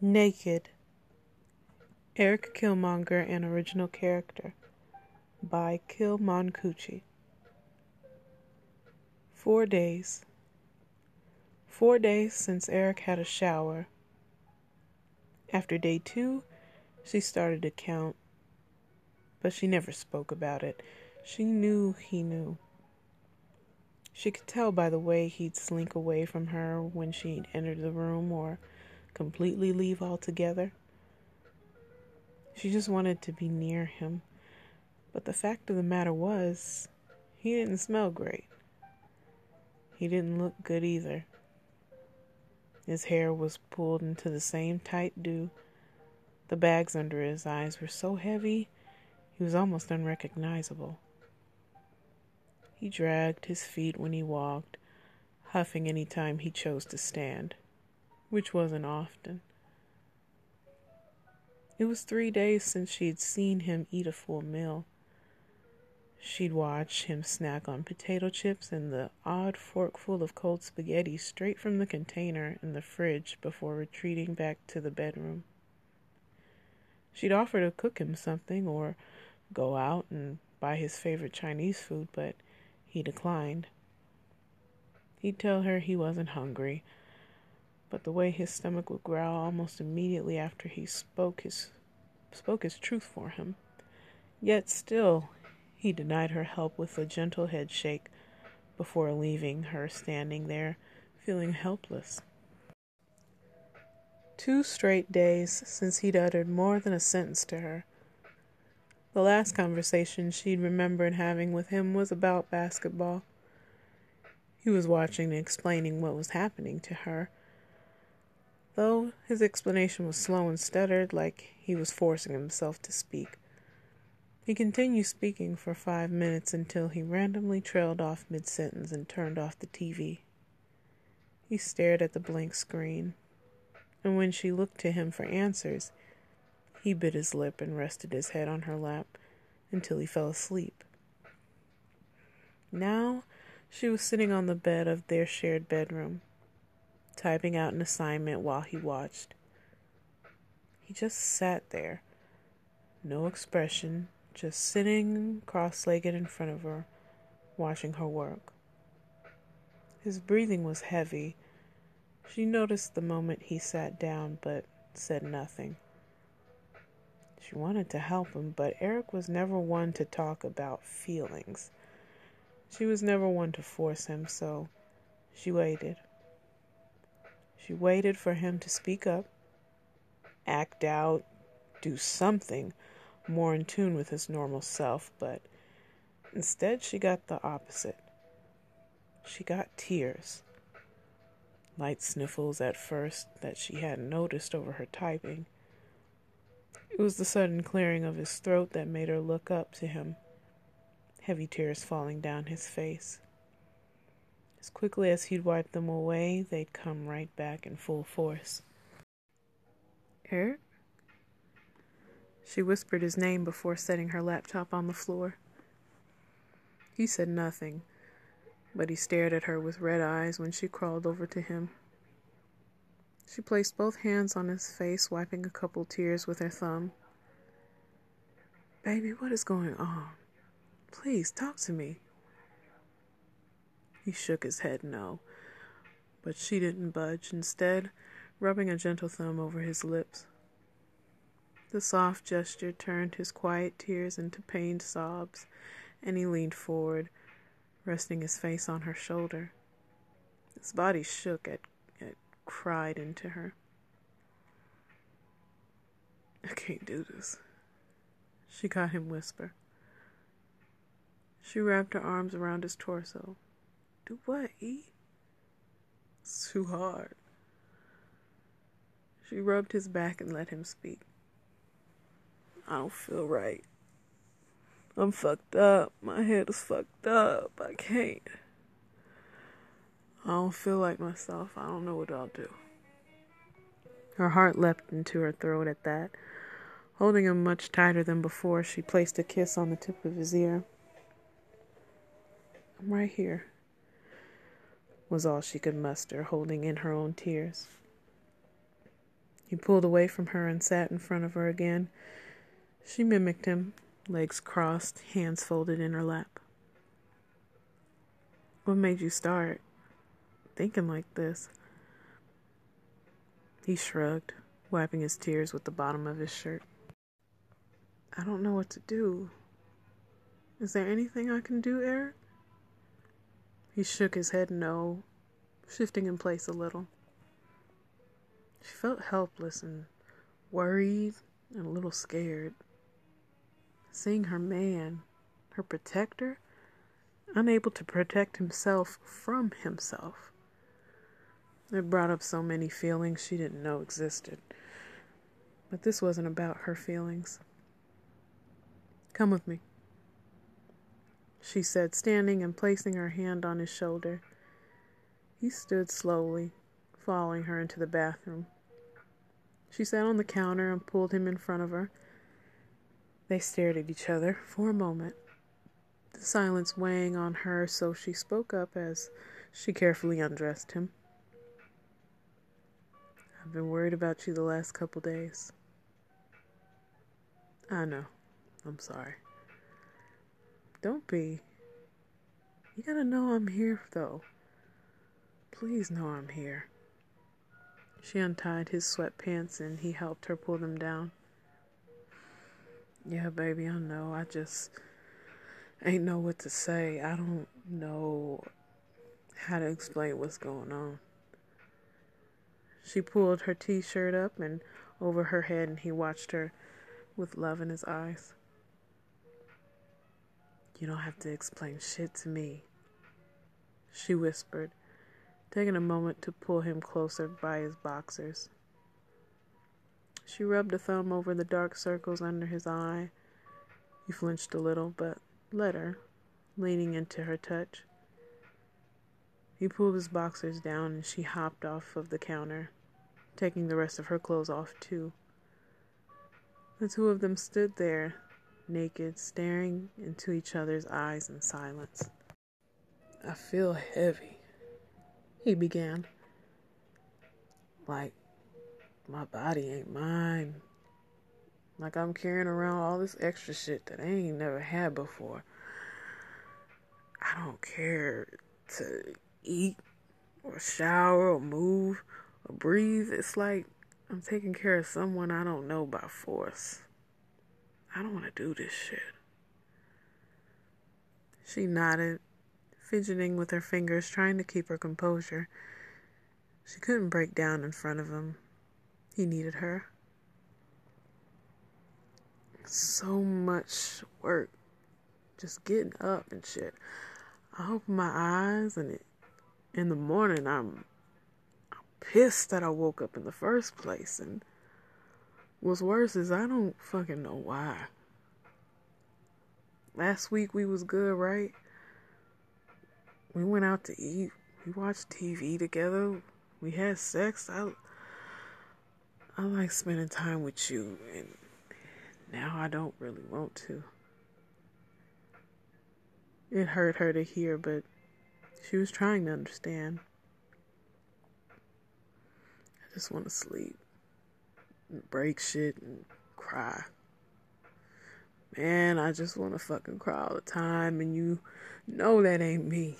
Naked. Eric Killmonger, an original character. By Killmoncucci. Four days. Four days since Eric had a shower. After day two, she started to count, but she never spoke about it. She knew he knew. She could tell by the way he'd slink away from her when she'd enter the room or completely leave altogether. She just wanted to be near him. But the fact of the matter was, he didn't smell great. He didn't look good either. His hair was pulled into the same tight do. The bags under his eyes were so heavy, he was almost unrecognizable. He dragged his feet when he walked, huffing any time he chose to stand which wasn't often. It was three days since she'd seen him eat a full meal. She'd watched him snack on potato chips and the odd forkful of cold spaghetti straight from the container in the fridge before retreating back to the bedroom. She'd offer to cook him something or go out and buy his favorite Chinese food, but he declined. He'd tell her he wasn't hungry but the way his stomach would growl almost immediately after he spoke his spoke his truth for him. Yet still he denied her help with a gentle head shake before leaving her standing there feeling helpless. Two straight days since he'd uttered more than a sentence to her. The last conversation she'd remembered having with him was about basketball. He was watching and explaining what was happening to her though his explanation was slow and stuttered, like he was forcing himself to speak. He continued speaking for five minutes until he randomly trailed off mid sentence and turned off the TV. He stared at the blank screen, and when she looked to him for answers, he bit his lip and rested his head on her lap until he fell asleep. Now she was sitting on the bed of their shared bedroom typing out an assignment while he watched. He just sat there, no expression, just sitting cross legged in front of her, watching her work. His breathing was heavy. She noticed the moment he sat down, but said nothing. She wanted to help him, but Eric was never one to talk about feelings. She was never one to force him, so she waited. She waited for him to speak up, act out, do something more in tune with his normal self, but instead she got the opposite. She got tears. Light sniffles at first that she hadn't noticed over her typing. It was the sudden clearing of his throat that made her look up to him, heavy tears falling down his face. As quickly as he'd wipe them away, they'd come right back in full force. Eric? She whispered his name before setting her laptop on the floor. He said nothing, but he stared at her with red eyes when she crawled over to him. She placed both hands on his face, wiping a couple tears with her thumb. Baby, what is going on? Please talk to me. He shook his head no, but she didn't budge, instead, rubbing a gentle thumb over his lips. The soft gesture turned his quiet tears into pained sobs, and he leaned forward, resting his face on her shoulder. His body shook at, at cried into her. I can't do this. She caught him whisper. She wrapped her arms around his torso. Do what, E? It's too hard. She rubbed his back and let him speak. I don't feel right. I'm fucked up. My head is fucked up. I can't. I don't feel like myself. I don't know what I'll do. Her heart leapt into her throat at that. Holding him much tighter than before, she placed a kiss on the tip of his ear. I'm right here was all she could muster, holding in her own tears. He pulled away from her and sat in front of her again. She mimicked him, legs crossed, hands folded in her lap. What made you start thinking like this? He shrugged, wiping his tears with the bottom of his shirt. I don't know what to do. Is there anything I can do, Eric? He shook his head no, shifting in place a little. She felt helpless and worried and a little scared. Seeing her man, her protector, unable to protect himself from himself. It brought up so many feelings she didn't know existed. But this wasn't about her feelings. Come with me, she said, standing and placing her hand on his shoulder. He stood slowly, following her into the bathroom. She sat on the counter and pulled him in front of her. They stared at each other for a moment, the silence weighing on her, so she spoke up as she carefully undressed him. I've been worried about you the last couple days. I know. I'm sorry. Don't be. You gotta know I'm here, though. Please know I'm here. She untied his sweatpants and he helped her pull them down. Yeah, baby, I know. I just ain't know what to say. I don't know how to explain what's going on. She pulled her t shirt up and over her head, and he watched her with love in his eyes. You don't have to explain shit to me, she whispered taking a moment to pull him closer by his boxers. She rubbed a thumb over the dark circles under his eye. He flinched a little, but let her, leaning into her touch. He pulled his boxers down and she hopped off of the counter, taking the rest of her clothes off too. The two of them stood there, naked, staring into each other's eyes in silence. I feel heavy, he began. Like, my body ain't mine. Like, I'm carrying around all this extra shit that I ain't never had before. I don't care to eat or shower or move or breathe. It's like I'm taking care of someone I don't know by force. I don't want to do this shit. She nodded fidgeting with her fingers, trying to keep her composure. She couldn't break down in front of him. He needed her. So much work. Just getting up and shit. I open my eyes and it, in the morning I'm, I'm pissed that I woke up in the first place and what's worse is I don't fucking know why. Last week we was good, right? we went out to eat. We watched TV together. We had sex. I I like spending time with you and now I don't really want to. It hurt her to hear, but she was trying to understand. I just want to sleep and break shit and cry. Man, I just want to fucking cry all the time, and you know that ain't me.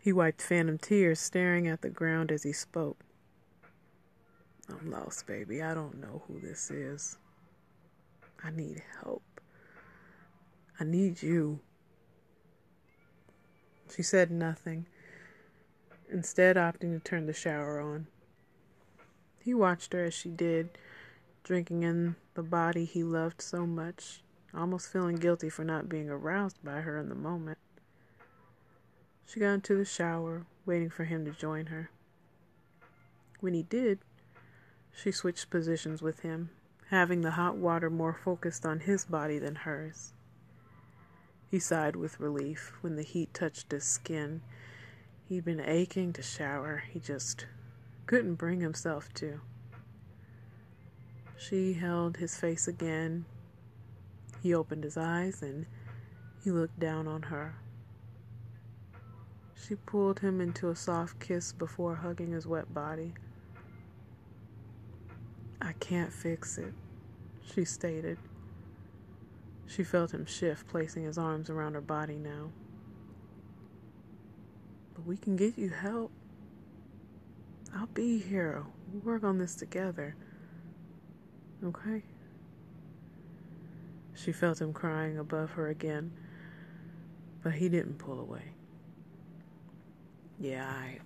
He wiped phantom tears, staring at the ground as he spoke. I'm lost, baby. I don't know who this is. I need help. I need you. She said nothing, instead, opting to turn the shower on. He watched her as she did, drinking in the body he loved so much, almost feeling guilty for not being aroused by her in the moment. She got into the shower, waiting for him to join her. When he did, she switched positions with him, having the hot water more focused on his body than hers. He sighed with relief when the heat touched his skin. He'd been aching to shower, he just couldn't bring himself to. She held his face again. He opened his eyes and he looked down on her. She pulled him into a soft kiss before hugging his wet body. I can't fix it, she stated. She felt him shift, placing his arms around her body now. But we can get you help. I'll be here. We'll work on this together. Okay? She felt him crying above her again, but he didn't pull away. Yeah, I.